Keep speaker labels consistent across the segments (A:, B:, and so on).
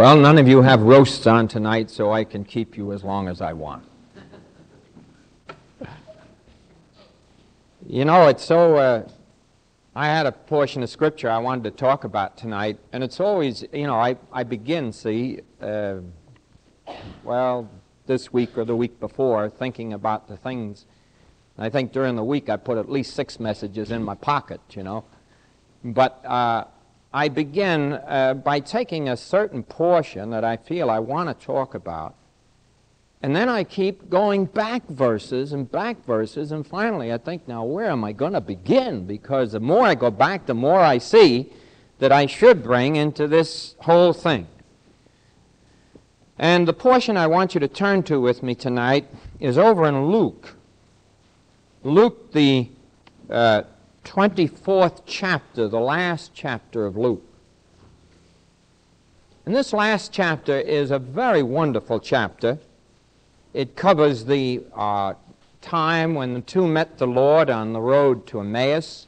A: Well, none of you have roasts on tonight, so I can keep you as long as I want. You know, it's so. Uh, I had a portion of scripture I wanted to talk about tonight, and it's always, you know, I, I begin, see, uh, well, this week or the week before, thinking about the things. I think during the week I put at least six messages in my pocket, you know. But uh, I begin uh, by taking a certain portion that I feel I want to talk about. And then I keep going back verses and back verses, and finally I think, now where am I going to begin? Because the more I go back, the more I see that I should bring into this whole thing. And the portion I want you to turn to with me tonight is over in Luke. Luke, the uh, 24th chapter, the last chapter of Luke. And this last chapter is a very wonderful chapter. It covers the uh, time when the two met the Lord on the road to Emmaus.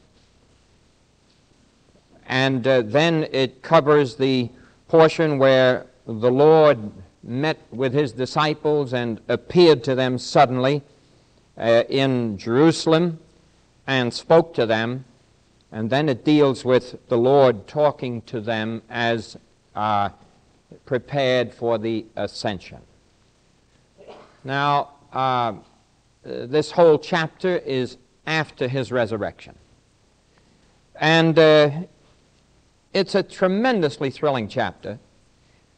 A: And uh, then it covers the portion where the Lord met with his disciples and appeared to them suddenly uh, in Jerusalem and spoke to them. And then it deals with the Lord talking to them as uh, prepared for the ascension. Now, uh, this whole chapter is after his resurrection. And uh, it's a tremendously thrilling chapter.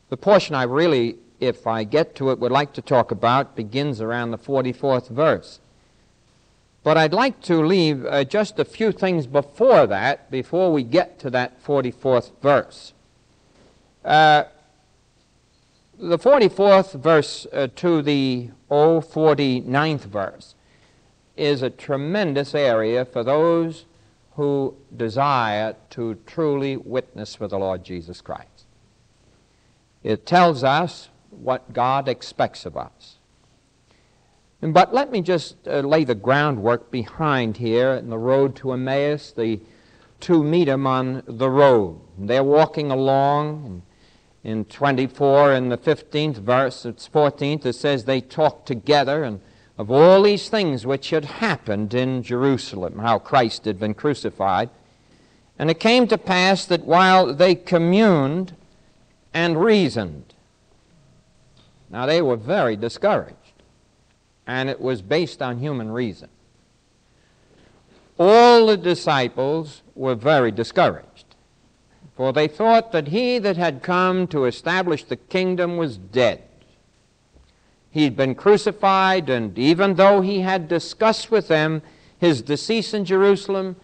A: The portion I really, if I get to it, would like to talk about begins around the 44th verse. But I'd like to leave uh, just a few things before that, before we get to that 44th verse. Uh, the 44th verse uh, to the 049th verse is a tremendous area for those who desire to truly witness for the Lord Jesus Christ. It tells us what God expects of us. But let me just uh, lay the groundwork behind here in the road to Emmaus. The two meet him on the road. They're walking along. In 24 in the 15th verse, it's 14th, it says they talked together and of all these things which had happened in Jerusalem, how Christ had been crucified. And it came to pass that while they communed and reasoned, now they were very discouraged and it was based on human reason. All the disciples were very discouraged, for they thought that he that had come to establish the kingdom was dead. He'd been crucified, and even though he had discussed with them his decease in Jerusalem,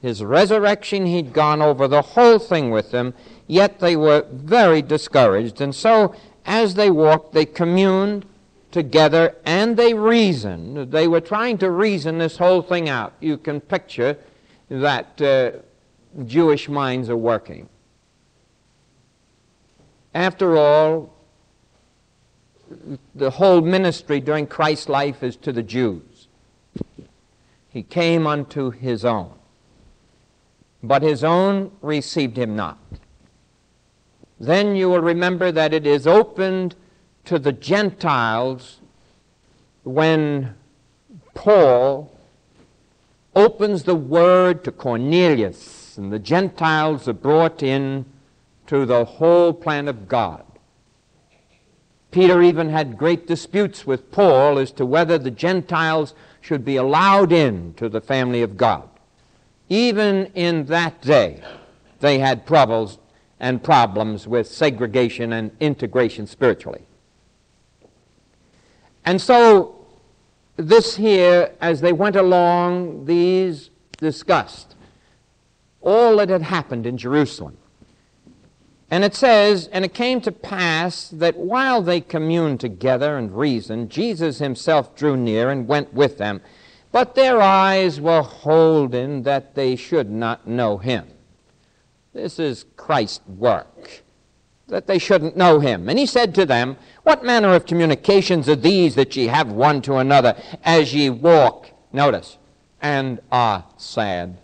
A: his resurrection, he'd gone over the whole thing with them, yet they were very discouraged. And so, as they walked, they communed together and they reasoned. They were trying to reason this whole thing out. You can picture that uh, Jewish minds are working. After all, the whole ministry during Christ's life is to the Jews. He came unto his own, but his own received him not. Then you will remember that it is opened to the Gentiles when Paul opens the word to Cornelius, and the Gentiles are brought in to the whole plan of God. Peter even had great disputes with Paul as to whether the Gentiles should be allowed in to the family of God. Even in that day, they had troubles and problems with segregation and integration spiritually. And so, this here, as they went along, these discussed all that had happened in Jerusalem. And it says, And it came to pass that while they communed together and reasoned, Jesus himself drew near and went with them. But their eyes were holden that they should not know him. This is Christ's work that they shouldn't know him. And he said to them, What manner of communications are these that ye have one to another as ye walk, notice, and are sad?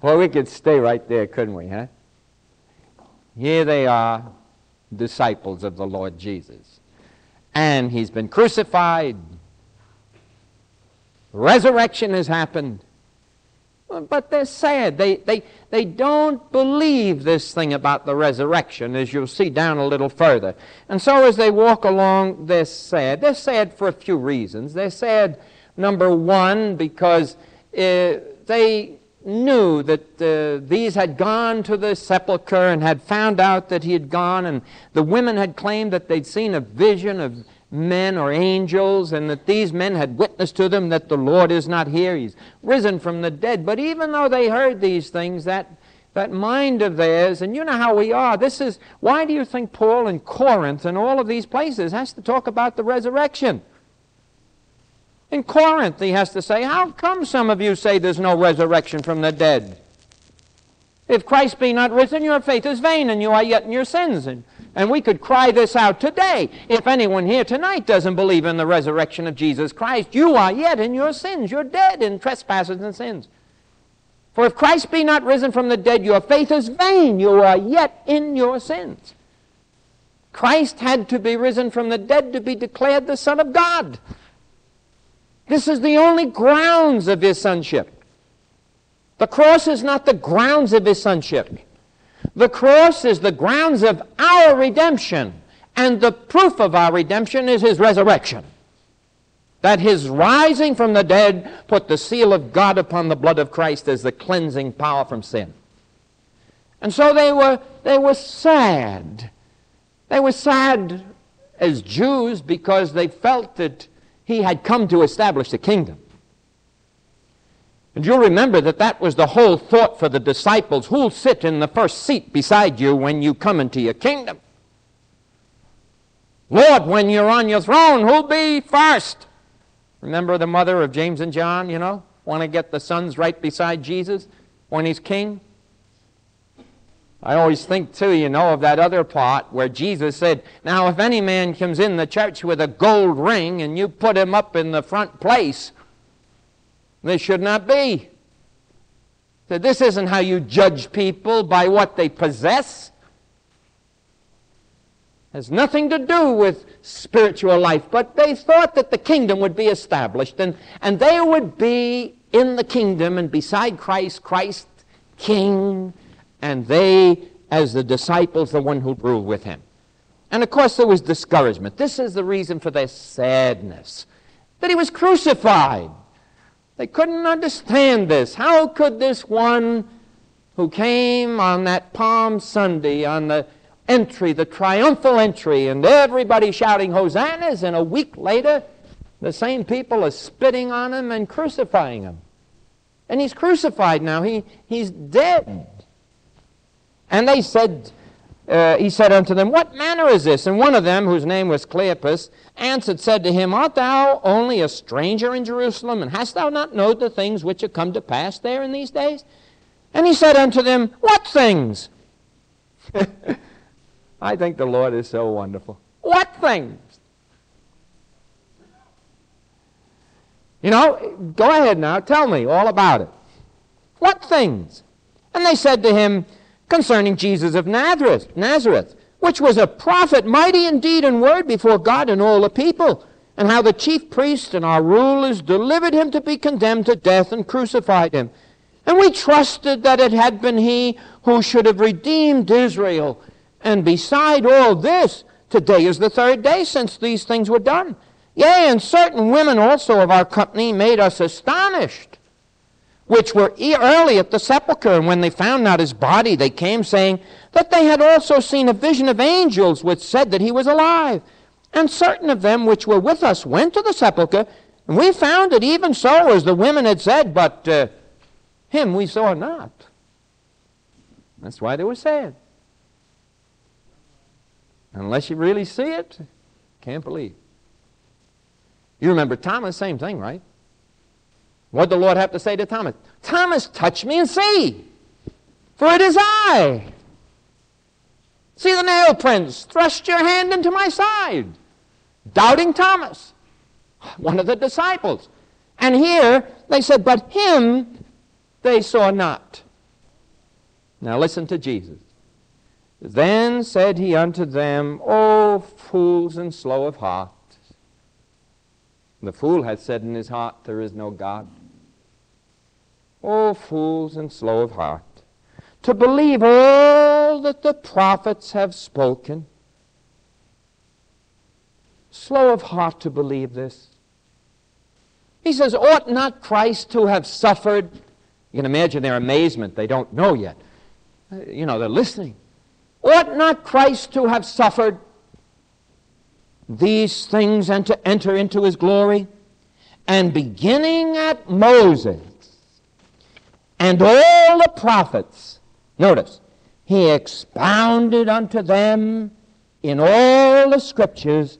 A: Well, we could stay right there, couldn't we, huh? Here they are, disciples of the Lord Jesus. And he's been crucified. Resurrection has happened. But they're sad. They, they, they don't believe this thing about the resurrection, as you'll see down a little further. And so as they walk along, they're sad. They're sad for a few reasons. They're sad, number one, because uh, they knew that uh, these had gone to the sepulchre and had found out that he had gone, and the women had claimed that they'd seen a vision of men or angels, and that these men had witnessed to them that the Lord is not here, he's risen from the dead. But even though they heard these things, that, that mind of theirs, and you know how we are, this is, why do you think Paul in Corinth and all of these places has to talk about the resurrection? In Corinth, he has to say, How come some of you say there's no resurrection from the dead? If Christ be not risen, your faith is vain, and you are yet in your sins. And and we could cry this out today. If anyone here tonight doesn't believe in the resurrection of Jesus Christ, you are yet in your sins. You're dead in trespasses and sins. For if Christ be not risen from the dead, your faith is vain. You are yet in your sins. Christ had to be risen from the dead to be declared the Son of God. This is the only grounds of his sonship. The cross is not the grounds of his sonship. The cross is the grounds of our redemption, and the proof of our redemption is his resurrection. That his rising from the dead put the seal of God upon the blood of Christ as the cleansing power from sin. And so they were, they were sad. They were sad as Jews because they felt that he had come to establish the kingdom. And you'll remember that that was the whole thought for the disciples. Who'll sit in the first seat beside you when you come into your kingdom? Lord, when you're on your throne, who'll be first? Remember the mother of James and John, you know? Want to get the sons right beside Jesus when he's king? I always think, too, you know, of that other part where Jesus said, Now, if any man comes in the church with a gold ring and you put him up in the front place, they should not be. That this isn't how you judge people by what they possess. It has nothing to do with spiritual life, but they thought that the kingdom would be established and, and they would be in the kingdom and beside Christ, Christ king, and they, as the disciples, the one who rule with him. And of course, there was discouragement. This is the reason for their sadness that he was crucified. They couldn't understand this. How could this one who came on that Palm Sunday, on the entry, the triumphal entry, and everybody shouting hosannas, and a week later, the same people are spitting on him and crucifying him. And he's crucified now. He, he's dead. And they said, uh, he said unto them, What manner is this? And one of them, whose name was Cleopas, answered, said to him, Art thou only a stranger in Jerusalem, and hast thou not known the things which are come to pass there in these days? And he said unto them, What things? I think the Lord is so wonderful. What things? You know, go ahead now, tell me all about it. What things? And they said to him, concerning Jesus of Nazareth, Nazareth, which was a prophet, mighty indeed in word before God and all the people, and how the chief priests and our rulers delivered him to be condemned to death and crucified him. And we trusted that it had been he who should have redeemed Israel. And beside all this, today is the third day since these things were done. Yea, and certain women also of our company made us astonished which were early at the sepulchre. And when they found not his body, they came saying that they had also seen a vision of angels which said that he was alive. And certain of them which were with us went to the sepulchre, and we found it even so as the women had said, but uh, him we saw not. That's why they were sad. Unless you really see it, can't believe. You remember Thomas, same thing, right? What did the Lord have to say to Thomas? Thomas, touch me and see, for it is I. See the nail prints. Thrust your hand into my side. Doubting Thomas, one of the disciples. And here they said, But him they saw not. Now listen to Jesus. Then said he unto them, O fools and slow of heart. The fool hath said in his heart, There is no God. O fools and slow of heart, to believe all that the prophets have spoken. Slow of heart to believe this. He says, Ought not Christ to have suffered? You can imagine their amazement. They don't know yet. Uh, you know, they're listening. Ought not Christ to have suffered these things and to enter into his glory? And beginning at Moses and all the prophets, notice, he expounded unto them in all the scriptures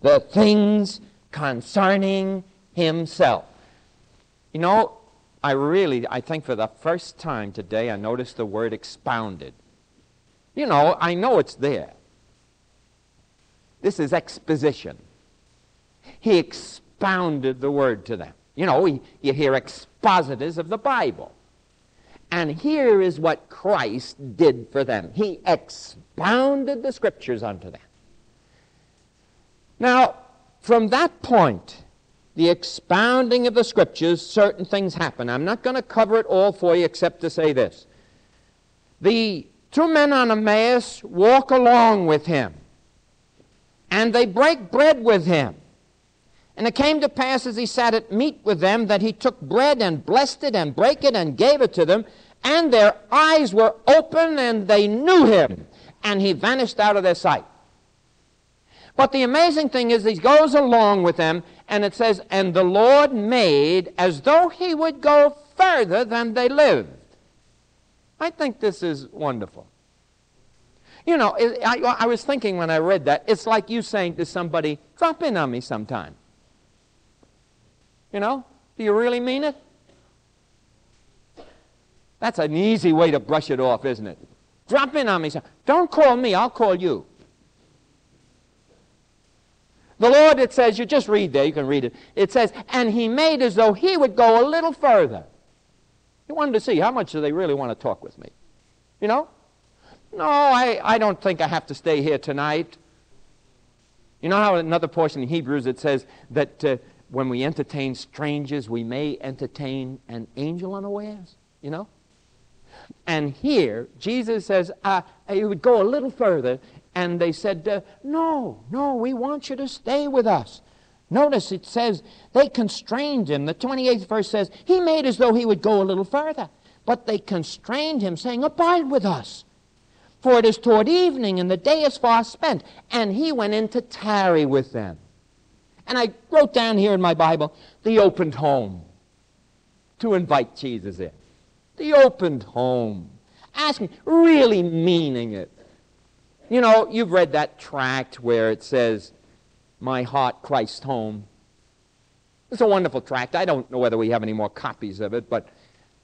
A: the things concerning himself. You know, I really, I think for the first time today, I noticed the word expounded. You know, I know it's there. This is exposition. He expounded the word to them. You know, you hear expositors of the Bible. And here is what Christ did for them. He expounded the scriptures unto them. Now, from that point, the expounding of the scriptures, certain things happen. I'm not going to cover it all for you except to say this. The two men on Emmaus walk along with him, and they break bread with him. And it came to pass as he sat at meat with them that he took bread and blessed it and brake it and gave it to them, and their eyes were open and they knew him, and he vanished out of their sight. But the amazing thing is, he goes along with them, and it says, And the Lord made as though he would go further than they lived. I think this is wonderful. You know, I, I was thinking when I read that, it's like you saying to somebody, Drop in on me sometime. You know, do you really mean it? That's an easy way to brush it off, isn't it? Drop in on me. Don't call me, I'll call you. The Lord, it says, you just read there, you can read it. It says, and he made as though he would go a little further. He wanted to see how much do they really want to talk with me. You know? No, I, I don't think I have to stay here tonight. You know how another portion in Hebrews it says that uh, when we entertain strangers, we may entertain an angel unawares? You know? And here, Jesus says, uh, he would go a little further and they said, uh, No, no, we want you to stay with us. Notice it says they constrained him. The 28th verse says, He made as though he would go a little further. But they constrained him, saying, Abide with us. For it is toward evening, and the day is far spent. And he went in to tarry with them. And I wrote down here in my Bible, the opened home to invite Jesus in. The opened home. Asking, really meaning it. You know, you've read that tract where it says, My heart, Christ home. It's a wonderful tract. I don't know whether we have any more copies of it, but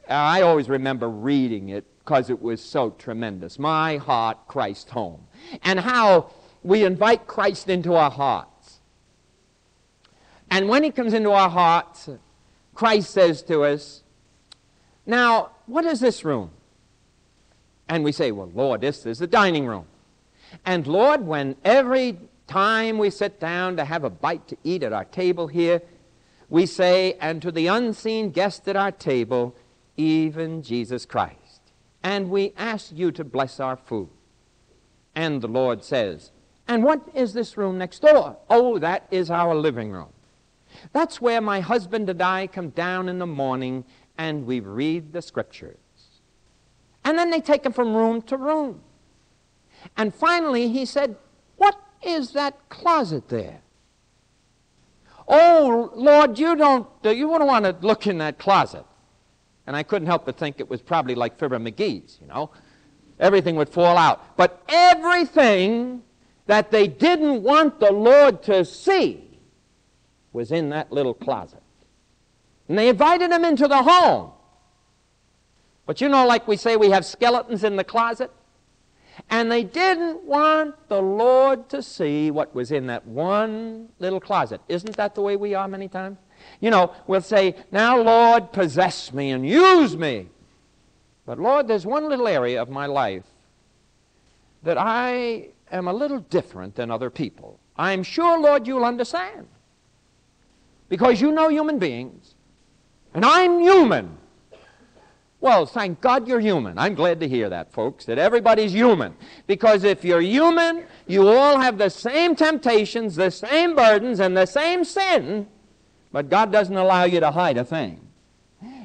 A: I always remember reading it because it was so tremendous. My heart, Christ home. And how we invite Christ into our hearts. And when he comes into our hearts, Christ says to us, Now, what is this room? And we say, Well, Lord, this is the dining room. And Lord, when every time we sit down to have a bite to eat at our table here, we say, and to the unseen guest at our table, even Jesus Christ. And we ask you to bless our food. And the Lord says, and what is this room next door? Oh, that is our living room. That's where my husband and I come down in the morning and we read the scriptures. And then they take them from room to room. And finally, he said, What is that closet there? Oh, Lord, you don't, uh, you wouldn't want to look in that closet. And I couldn't help but think it was probably like Fibber McGee's, you know. Everything would fall out. But everything that they didn't want the Lord to see was in that little closet. And they invited him into the home. But you know, like we say, we have skeletons in the closet. And they didn't want the Lord to see what was in that one little closet. Isn't that the way we are many times? You know, we'll say, Now, Lord, possess me and use me. But, Lord, there's one little area of my life that I am a little different than other people. I'm sure, Lord, you'll understand. Because you know human beings, and I'm human. Well, thank God you're human. I'm glad to hear that, folks, that everybody's human. Because if you're human, you all have the same temptations, the same burdens, and the same sin, but God doesn't allow you to hide a thing.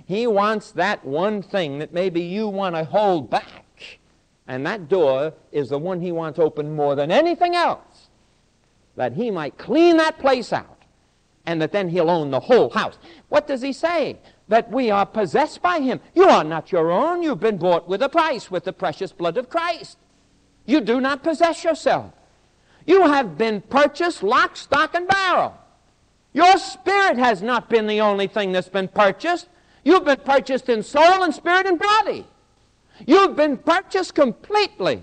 A: He wants that one thing that maybe you want to hold back. And that door is the one He wants open more than anything else. That He might clean that place out. And that then He'll own the whole house. What does He say? That we are possessed by Him. You are not your own. You've been bought with a price, with the precious blood of Christ. You do not possess yourself. You have been purchased lock, stock, and barrel. Your spirit has not been the only thing that's been purchased. You've been purchased in soul and spirit and body. You've been purchased completely.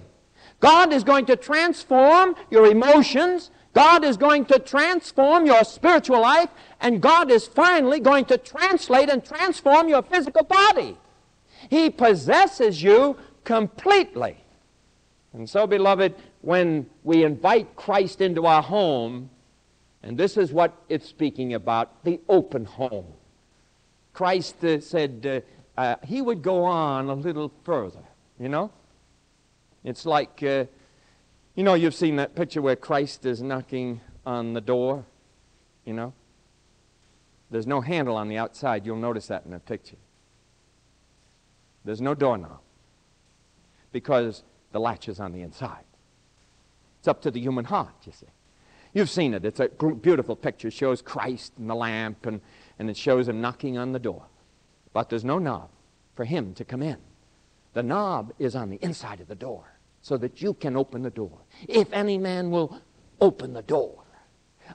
A: God is going to transform your emotions. God is going to transform your spiritual life. And God is finally going to translate and transform your physical body. He possesses you completely. And so, beloved, when we invite Christ into our home, and this is what it's speaking about the open home. Christ uh, said uh, uh, he would go on a little further, you know? It's like, uh, you know, you've seen that picture where Christ is knocking on the door, you know? There's no handle on the outside. You'll notice that in the picture. There's no doorknob because the latch is on the inside. It's up to the human heart, you see. You've seen it. It's a beautiful picture. It shows Christ and the lamp and and it shows him knocking on the door. But there's no knob for him to come in. The knob is on the inside of the door so that you can open the door. If any man will open the door,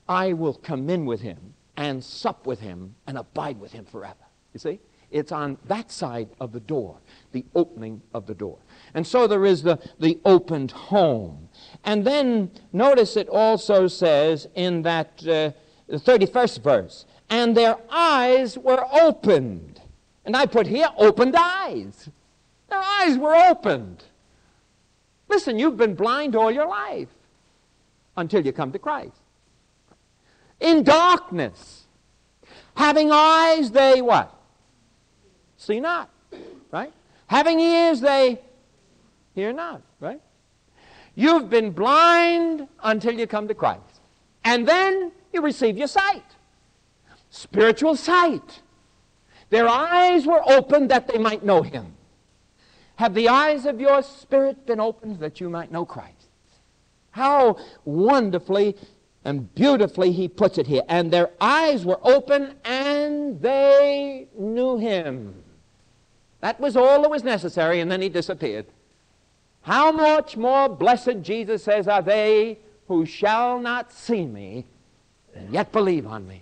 A: I will come in with him and sup with him and abide with him forever. You see? It's on that side of the door, the opening of the door. And so there is the, the opened home. And then notice it also says in that uh, 31st verse, and their eyes were opened. And I put here, opened eyes. Their eyes were opened. Listen, you've been blind all your life until you come to Christ. In darkness, having eyes, they what? See not, right? Having ears, they hear not, right? You've been blind until you come to Christ. And then you receive your sight spiritual sight. Their eyes were opened that they might know him. Have the eyes of your spirit been opened that you might know Christ? How wonderfully and beautifully he puts it here. And their eyes were open and they knew him. That was all that was necessary, and then he disappeared. How much more blessed, Jesus says, are they who shall not see me and yet believe on me?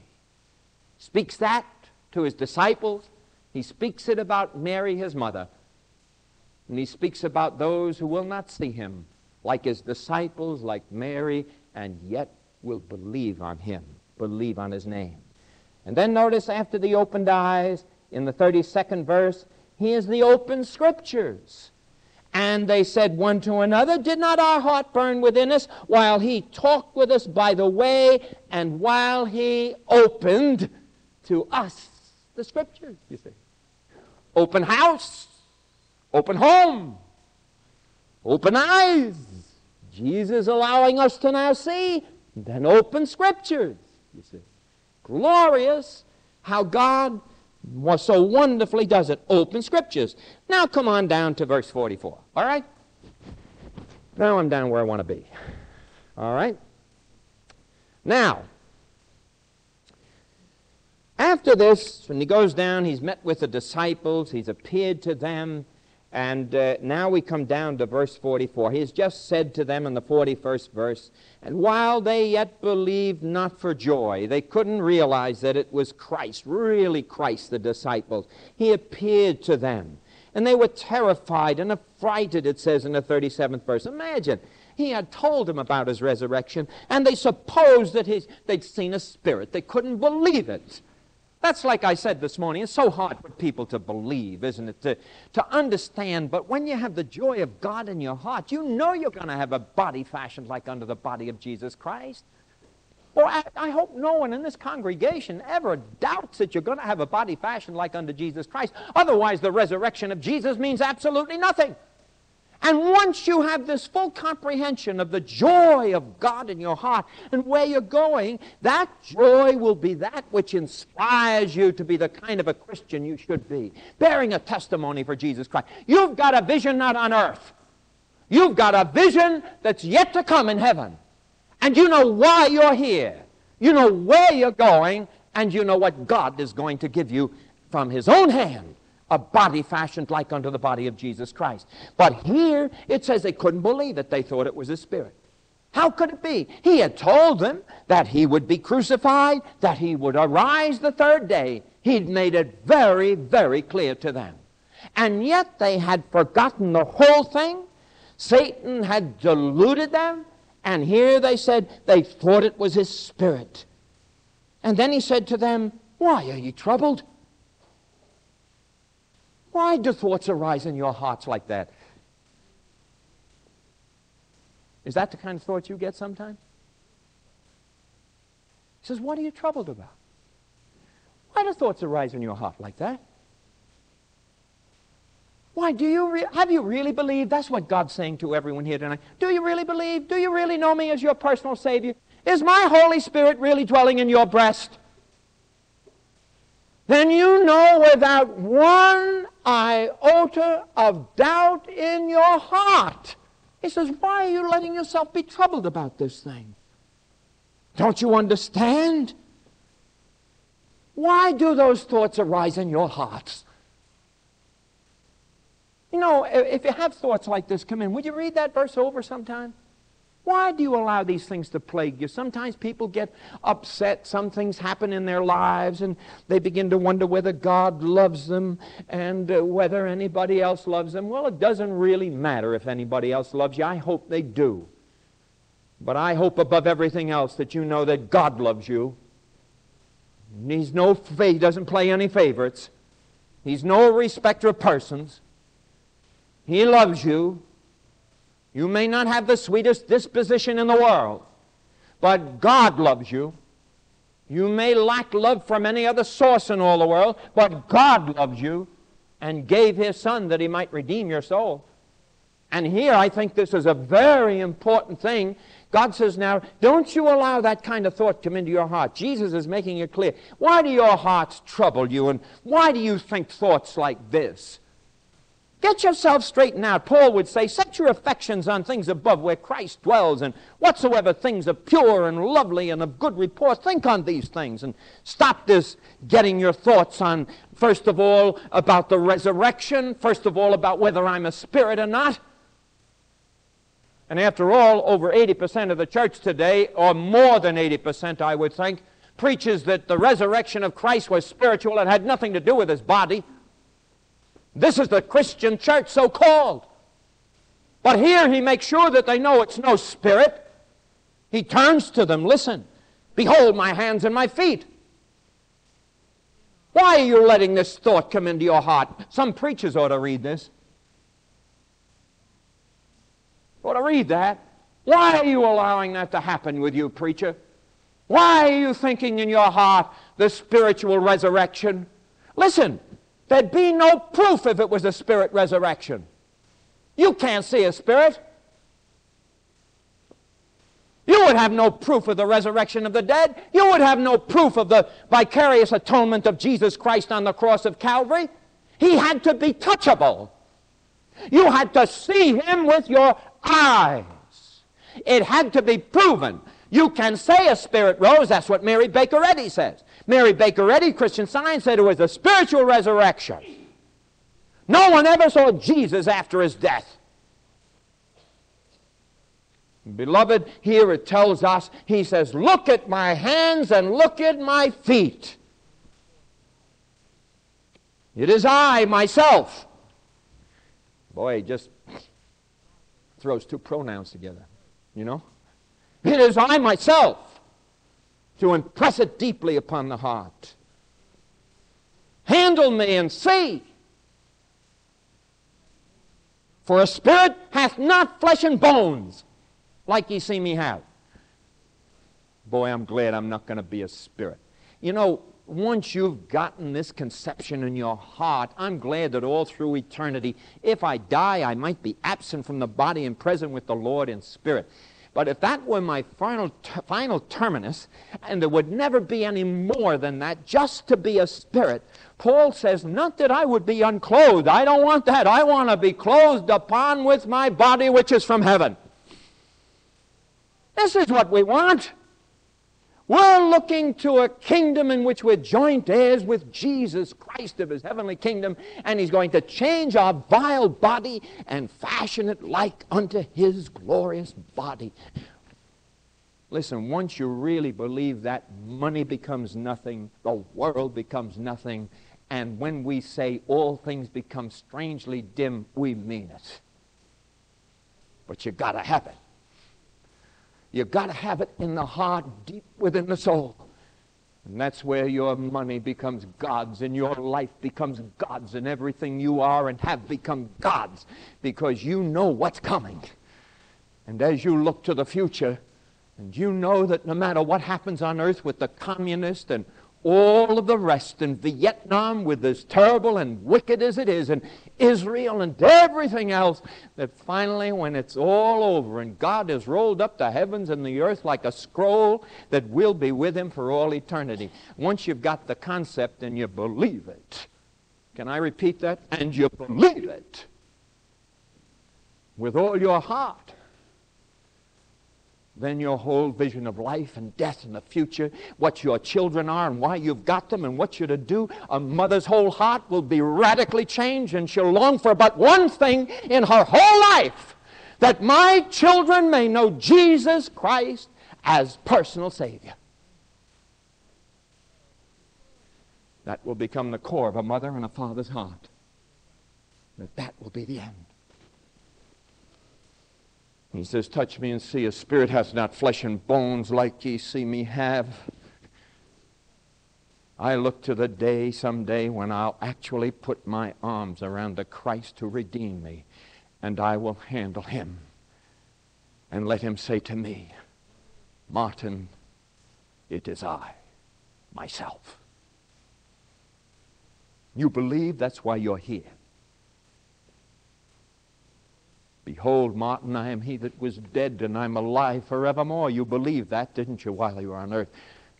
A: speaks that to his disciples. He speaks it about Mary, his mother. And he speaks about those who will not see him, like his disciples, like Mary, and yet will believe on him, believe on his name. And then notice after the opened eyes, in the 32nd verse, he is the open scriptures. And they said one to another, Did not our heart burn within us while he talked with us by the way and while he opened to us the scriptures, you see. Open house, open home, open eyes. Jesus allowing us to now see, then open scriptures, you see. Glorious how God so wonderfully does it. Open scriptures. Now come on down to verse 44. All right? Now I'm down where I want to be. All right? Now, after this, when he goes down, he's met with the disciples, he's appeared to them, and uh, now we come down to verse 44. He has just said to them in the 41st verse, And while they yet believed not for joy, they couldn't realize that it was Christ, really Christ, the disciples. He appeared to them. And they were terrified and affrighted, it says in the 37th verse. Imagine, he had told them about his resurrection, and they supposed that they'd seen a spirit. They couldn't believe it. That's like I said this morning. It's so hard for people to believe, isn't it? To, to understand. But when you have the joy of God in your heart, you know you're going to have a body fashioned like unto the body of Jesus Christ. Or I, I hope no one in this congregation ever doubts that you're going to have a body fashioned like unto Jesus Christ. Otherwise, the resurrection of Jesus means absolutely nothing. And once you have this full comprehension of the joy of God in your heart and where you're going, that joy will be that which inspires you to be the kind of a Christian you should be, bearing a testimony for Jesus Christ. You've got a vision not on earth. You've got a vision that's yet to come in heaven. And you know why you're here. You know where you're going, and you know what God is going to give you from His own hand a body fashioned like unto the body of Jesus Christ. But here it says they couldn't believe it. They thought it was a spirit. How could it be? He had told them that he would be crucified, that he would arise the third day. He'd made it very, very clear to them. And yet they had forgotten the whole thing. Satan had deluded them. And here they said they thought it was his spirit. And then he said to them, Why are ye troubled? Why do thoughts arise in your hearts like that? Is that the kind of thoughts you get sometimes? He says, What are you troubled about? Why do thoughts arise in your heart like that? Why do you re- have you really believed? That's what God's saying to everyone here tonight. Do you really believe? Do you really know me as your personal Savior? Is my Holy Spirit really dwelling in your breast? Then you know without one iota of doubt in your heart. He says, Why are you letting yourself be troubled about this thing? Don't you understand? Why do those thoughts arise in your hearts? You know, if you have thoughts like this come in, would you read that verse over sometime? Why do you allow these things to plague you? Sometimes people get upset. Some things happen in their lives, and they begin to wonder whether God loves them and uh, whether anybody else loves them. Well, it doesn't really matter if anybody else loves you. I hope they do. But I hope above everything else that you know that God loves you. He's no, he doesn't play any favorites. He's no respecter of persons. He loves you. You may not have the sweetest disposition in the world, but God loves you. You may lack love from any other source in all the world, but God loves you and gave his son that he might redeem your soul. And here I think this is a very important thing. God says now, don't you allow that kind of thought to come into your heart. Jesus is making it clear. Why do your hearts trouble you and why do you think thoughts like this? Get yourself straightened out. Paul would say, Set your affections on things above where Christ dwells, and whatsoever things are pure and lovely and of good report, think on these things. And stop this getting your thoughts on, first of all, about the resurrection, first of all, about whether I'm a spirit or not. And after all, over 80% of the church today, or more than 80%, I would think, preaches that the resurrection of Christ was spiritual and had nothing to do with his body. This is the Christian church, so called. But here he makes sure that they know it's no spirit. He turns to them, listen, behold my hands and my feet. Why are you letting this thought come into your heart? Some preachers ought to read this. Ought to read that. Why are you allowing that to happen with you, preacher? Why are you thinking in your heart the spiritual resurrection? Listen, There'd be no proof if it was a spirit resurrection. You can't see a spirit. You would have no proof of the resurrection of the dead. You would have no proof of the vicarious atonement of Jesus Christ on the cross of Calvary. He had to be touchable. You had to see him with your eyes. It had to be proven. You can say a spirit rose. That's what Mary Baker Eddy says. Mary Baker Eddy, Christian Science, said it was a spiritual resurrection. No one ever saw Jesus after his death. Beloved, here it tells us, he says, Look at my hands and look at my feet. It is I, myself. Boy, just throws two pronouns together, you know? It is I, myself to impress it deeply upon the heart. Handle me and see. For a spirit hath not flesh and bones, like ye see me have. Boy, I'm glad I'm not going to be a spirit. You know, once you've gotten this conception in your heart, I'm glad that all through eternity, if I die, I might be absent from the body and present with the Lord in spirit. But if that were my final, final terminus, and there would never be any more than that, just to be a spirit, Paul says, Not that I would be unclothed. I don't want that. I want to be clothed upon with my body which is from heaven. This is what we want. We're looking to a kingdom in which we're joint heirs with Jesus Christ of his heavenly kingdom, and he's going to change our vile body and fashion it like unto his glorious body. Listen, once you really believe that, money becomes nothing, the world becomes nothing, and when we say all things become strangely dim, we mean it. But you got to have it. You've got to have it in the heart, deep within the soul. And that's where your money becomes God's and your life becomes God's and everything you are and have become God's because you know what's coming. And as you look to the future, and you know that no matter what happens on earth with the communist and all of the rest in Vietnam with as terrible and wicked as it is, and Israel and everything else, that finally, when it's all over and God has rolled up the heavens and the earth like a scroll, that we'll be with Him for all eternity. Once you've got the concept and you believe it, can I repeat that? And you believe it with all your heart then your whole vision of life and death and the future, what your children are and why you've got them and what you're to do, a mother's whole heart will be radically changed and she'll long for but one thing in her whole life that my children may know Jesus Christ as personal Savior. That will become the core of a mother and a father's heart. That that will be the end. He says, Touch me and see. A spirit hath not flesh and bones like ye see me have. I look to the day someday when I'll actually put my arms around the Christ who redeemed me, and I will handle him and let him say to me, Martin, it is I, myself. You believe that's why you're here. Behold, Martin, I am he that was dead, and I'm alive forevermore. You believed that, didn't you, while you were on earth?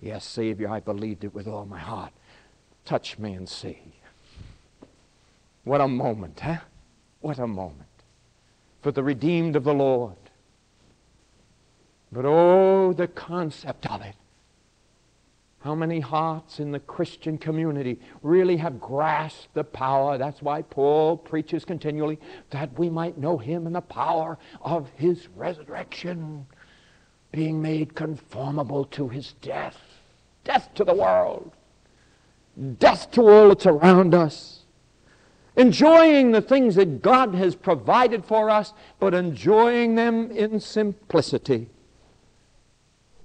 A: Yes, Savior, I believed it with all my heart. Touch me and see. What a moment, huh? What a moment for the redeemed of the Lord. But oh, the concept of it. How many hearts in the Christian community really have grasped the power? That's why Paul preaches continually that we might know him in the power of his resurrection, being made conformable to his death. Death to the world, death to all that's around us. Enjoying the things that God has provided for us, but enjoying them in simplicity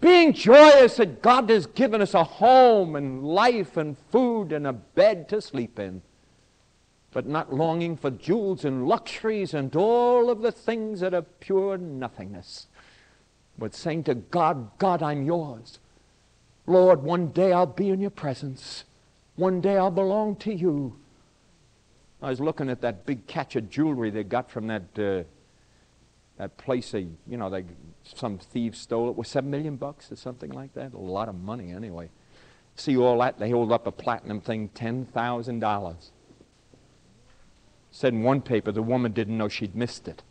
A: being joyous that God has given us a home and life and food and a bed to sleep in, but not longing for jewels and luxuries and all of the things that are pure nothingness, but saying to God, God, I'm yours. Lord, one day I'll be in your presence. One day I'll belong to you. I was looking at that big catch of jewelry they got from that, uh, that place they, you know, they some thieves stole it. Was seven million bucks or something like that? A lot of money anyway. See all that? They hold up a platinum thing, ten thousand dollars. Said in one paper the woman didn't know she'd missed it.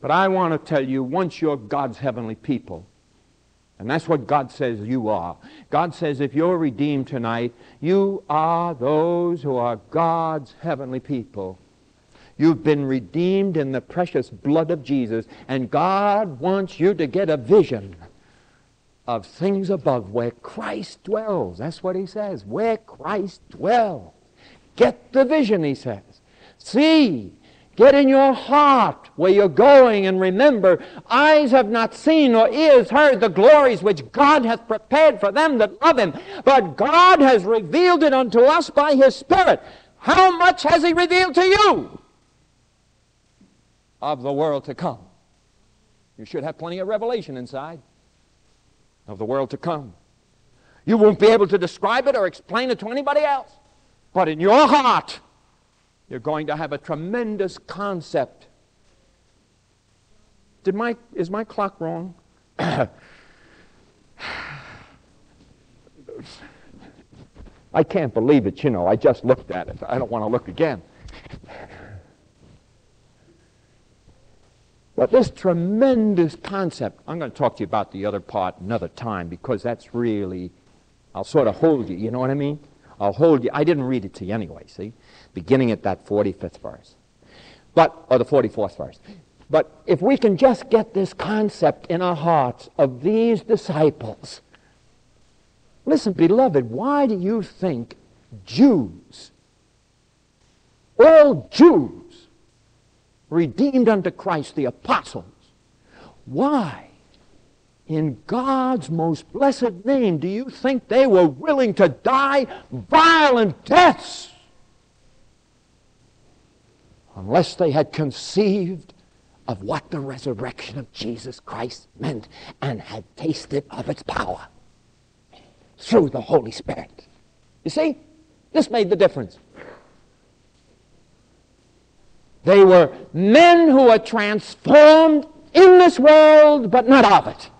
A: but I want to tell you, once you're God's heavenly people, and that's what God says you are. God says if you're redeemed tonight, you are those who are God's heavenly people. You've been redeemed in the precious blood of Jesus, and God wants you to get a vision of things above where Christ dwells. That's what he says, where Christ dwells. Get the vision, he says. See, Get in your heart where you're going and remember, eyes have not seen nor ears heard the glories which God hath prepared for them that love him. But God has revealed it unto us by his Spirit. How much has he revealed to you of the world to come? You should have plenty of revelation inside of the world to come. You won't be able to describe it or explain it to anybody else. But in your heart, you're going to have a tremendous concept. Did my, is my clock wrong? I can't believe it, you know. I just looked at it. I don't want to look again. But this tremendous concept, I'm going to talk to you about the other part another time because that's really, I'll sort of hold you, you know what I mean? I'll hold you. I didn't read it to you anyway, see? Beginning at that 45th verse. But, or the 44th verse. But if we can just get this concept in our hearts of these disciples, listen, beloved, why do you think Jews, all Jews, redeemed unto Christ, the apostles. Why, in God's most blessed name, do you think they were willing to die violent deaths unless they had conceived of what the resurrection of Jesus Christ meant and had tasted of its power through the Holy Spirit? You see, this made the difference. They were men who were transformed in this world, but not of it.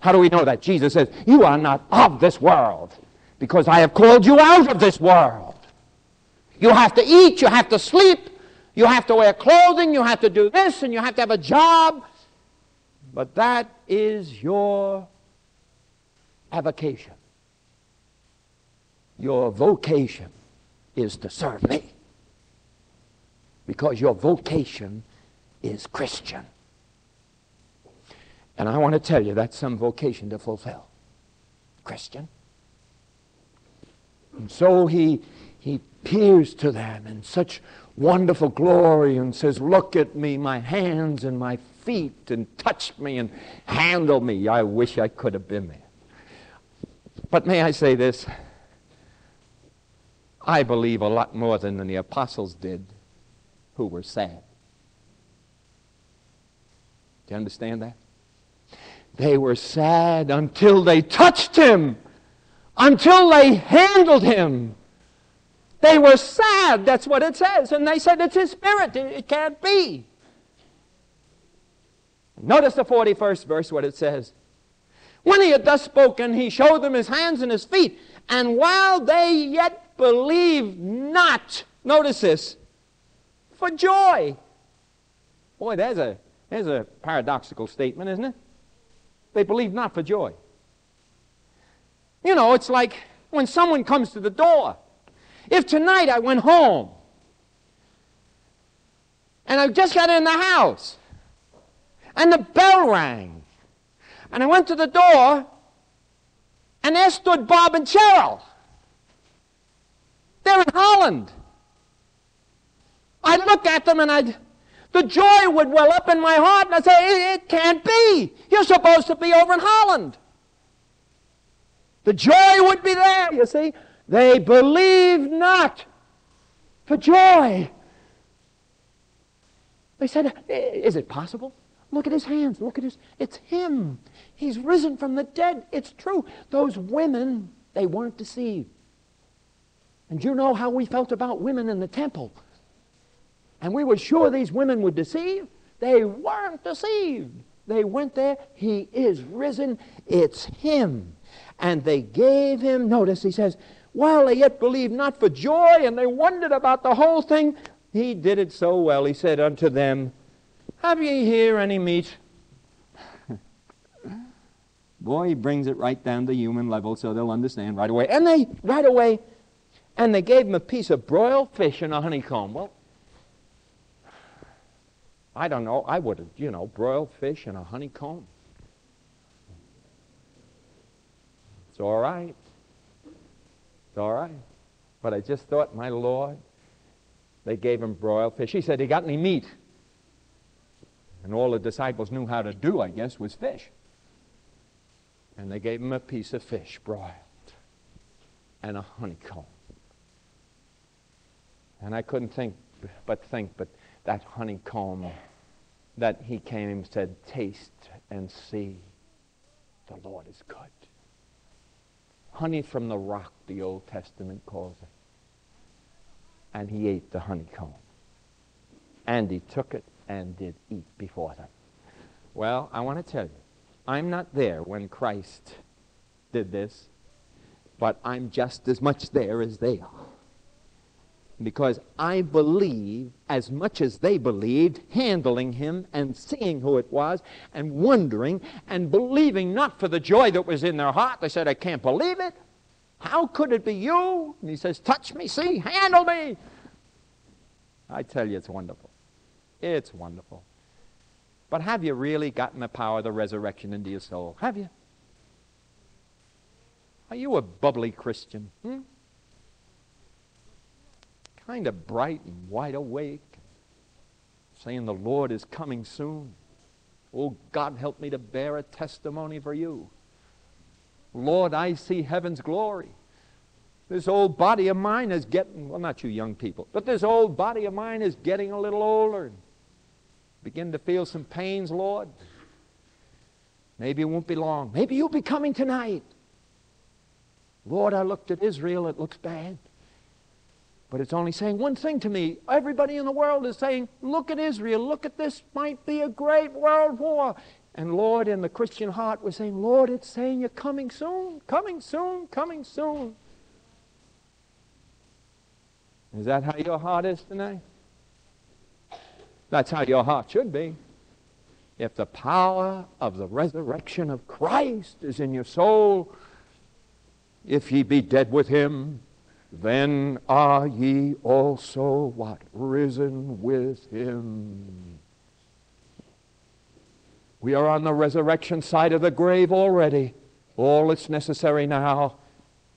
A: How do we know that? Jesus says, You are not of this world, because I have called you out of this world. You have to eat, you have to sleep, you have to wear clothing, you have to do this, and you have to have a job. But that is your avocation. Your vocation is to serve me because your vocation is Christian. And I want to tell you that's some vocation to fulfill. Christian. And so he, he peers to them in such wonderful glory and says, Look at me, my hands and my feet, and touch me and handle me. I wish I could have been there. But may I say this? I believe a lot more than the apostles did who were sad. Do you understand that? They were sad until they touched him, until they handled him. They were sad, that's what it says. And they said, It's his spirit, it can't be. Notice the 41st verse, what it says. When he had thus spoken, he showed them his hands and his feet. And while they yet believed not, notice this, for joy. Boy, there's a, there's a paradoxical statement, isn't it? They believe not for joy. You know, it's like when someone comes to the door. If tonight I went home and I just got in the house and the bell rang and I went to the door and there stood Bob and Cheryl. They're in Holland. I'd look at them and I'd, the joy would well up in my heart and I'd say, it, it can't be. You're supposed to be over in Holland. The joy would be there, you see. They believed not for joy. They said, Is it possible? Look at his hands. Look at his. It's him. He's risen from the dead. It's true. Those women, they weren't deceived. And you know how we felt about women in the temple and we were sure these women would deceive. They weren't deceived. They went there. He is risen. It's him. And they gave him, notice he says, while they yet believed not for joy, and they wondered about the whole thing, he did it so well. He said unto them, Have ye here any meat? Boy, he brings it right down to human level so they'll understand right away. And they, right away, and they gave him a piece of broiled fish and a honeycomb. Well, I don't know, I would have, you know, broiled fish and a honeycomb. It's all right. It's all right. But I just thought, my Lord, They gave him broiled fish. He said, You got any meat? And all the disciples knew how to do, I guess, was fish. And they gave him a piece of fish broiled and a honeycomb. And I couldn't think but think, but that honeycomb that he came and said, Taste and see the Lord is good. Honey from the rock, the Old Testament calls it. And he ate the honeycomb. And he took it and did eat before them. Well, I want to tell you, I'm not there when Christ did this, but I'm just as much there as they are because I believe as much as they believed, handling him and seeing who it was and wondering and believing not for the joy that was in their heart. They said, I can't believe it. How could it be you? And he says, Touch me, see, handle me. I tell you, it's wonderful. It's wonderful. But have you really gotten the power of the resurrection into your soul? Have you? Are you a bubbly Christian? Hmm? Kind of bright and wide awake, saying, The Lord is coming soon. Oh, God, help me to bear a testimony for you. Lord, I see heaven's glory. This old body of mine is getting, well, not you young people, but this old body of mine is getting a little older. Begin to feel some pains, Lord. Maybe it won't be long. Maybe you'll be coming tonight. Lord, I looked at Israel, it looks bad. But it's only saying one thing to me. Everybody in the world is saying, look at Israel, look at this, might be a great world war. And Lord, in the Christian heart, we're saying, Lord, it's saying you're coming soon, coming soon, coming soon. Is that how your heart is tonight? That's how your heart should be. If the power of the resurrection of Christ is in your soul, if ye be dead with him, then are ye also what? Risen with him. We are on the resurrection side of the grave already. All that's necessary now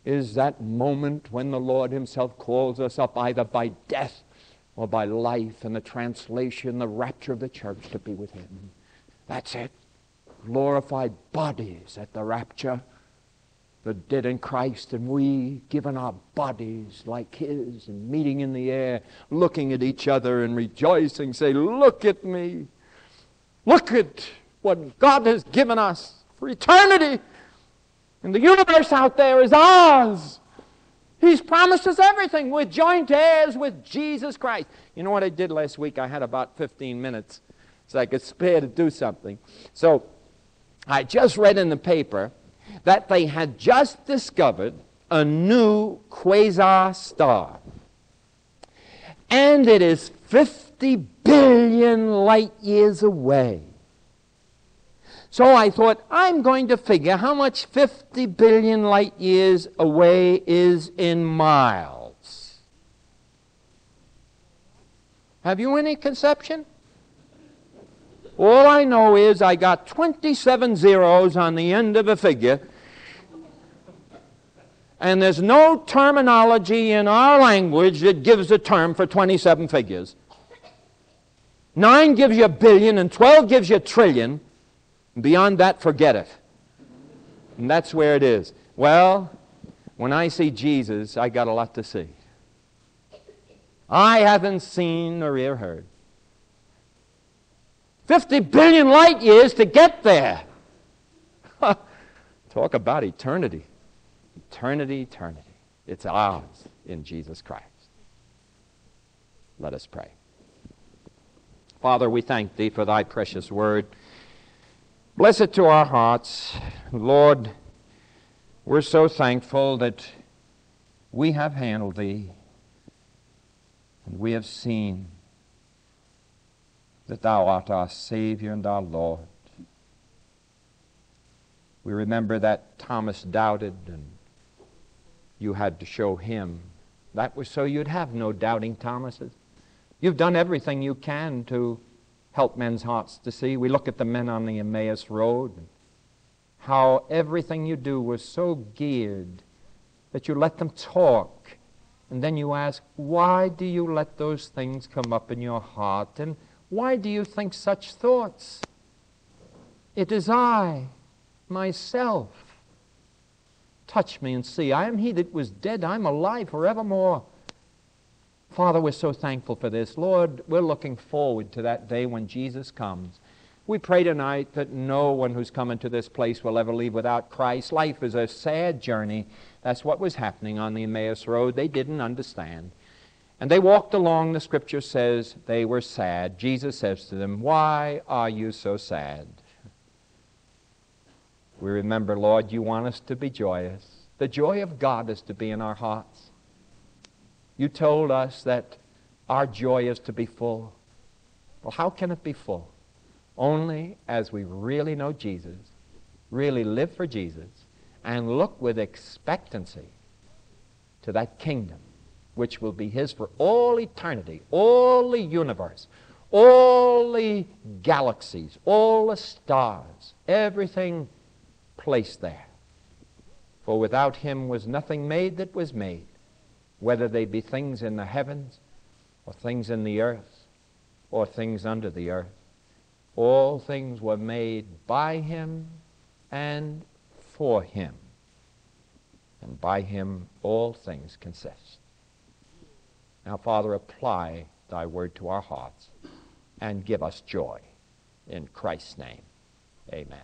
A: is that moment when the Lord Himself calls us up either by death or by life and the translation, the rapture of the church to be with Him. That's it. Glorified bodies at the rapture the dead in Christ, and we given our bodies like His, and meeting in the air, looking at each other and rejoicing, say, Look at me. Look at what God has given us for eternity. And the universe out there is ours. He's promised us everything. We're joint heirs with Jesus Christ. You know what I did last week? I had about 15 minutes so I could spare to do something. So I just read in the paper that they had just discovered a new quasar star. And it is 50 billion light years away. So I thought, I'm going to figure how much 50 billion light years away is in miles. Have you any conception? All I know is I got 27 zeros on the end of a figure, and there's no terminology in our language that gives a term for 27 figures. Nine gives you a billion, and 12 gives you a trillion. Beyond that, forget it. And that's where it is. Well, when I see Jesus, I got a lot to see. I haven't seen or ear heard. 50 billion light years to get there. Talk about eternity. Eternity, eternity. It's ours in Jesus Christ. Let us pray. Father, we thank thee for thy precious word. Bless it to our hearts. Lord, we're so thankful that we have handled thee and we have seen that thou art our Savior and our Lord. We remember that Thomas doubted and you had to show him. That was so you'd have no doubting Thomases. You've done everything you can to help men's hearts to see. We look at the men on the Emmaus Road, how everything you do was so geared that you let them talk And then you ask, why do you let those things come up in your heart? And why do you think such thoughts? It is I, myself. Touch me and see. I am he that was dead. I'm alive forevermore. Father, we're so thankful for this. Lord, we're looking forward to that day when Jesus comes. We pray tonight that no one who's come into this place will ever leave without Christ. Life is a sad journey. That's what was happening on the Emmaus Road. They didn't understand. And they walked along, the scripture says they were sad. Jesus says to them, Why are you so sad? We remember, Lord, you want us to be joyous. The joy of God is to be in our hearts. You told us that our joy is to be full. Well, how can it be full? Only as we really know Jesus, really live for Jesus, and look with expectancy to that kingdom which will be His for all eternity, all the universe, all the galaxies, all the stars, everything placed there. For without Him was nothing made that was made whether they be things in the heavens or things in the earth or things under the earth. All things were made by him and for him. And by him all things consist. Now, Father, apply thy word to our hearts and give us joy. In Christ's name, amen.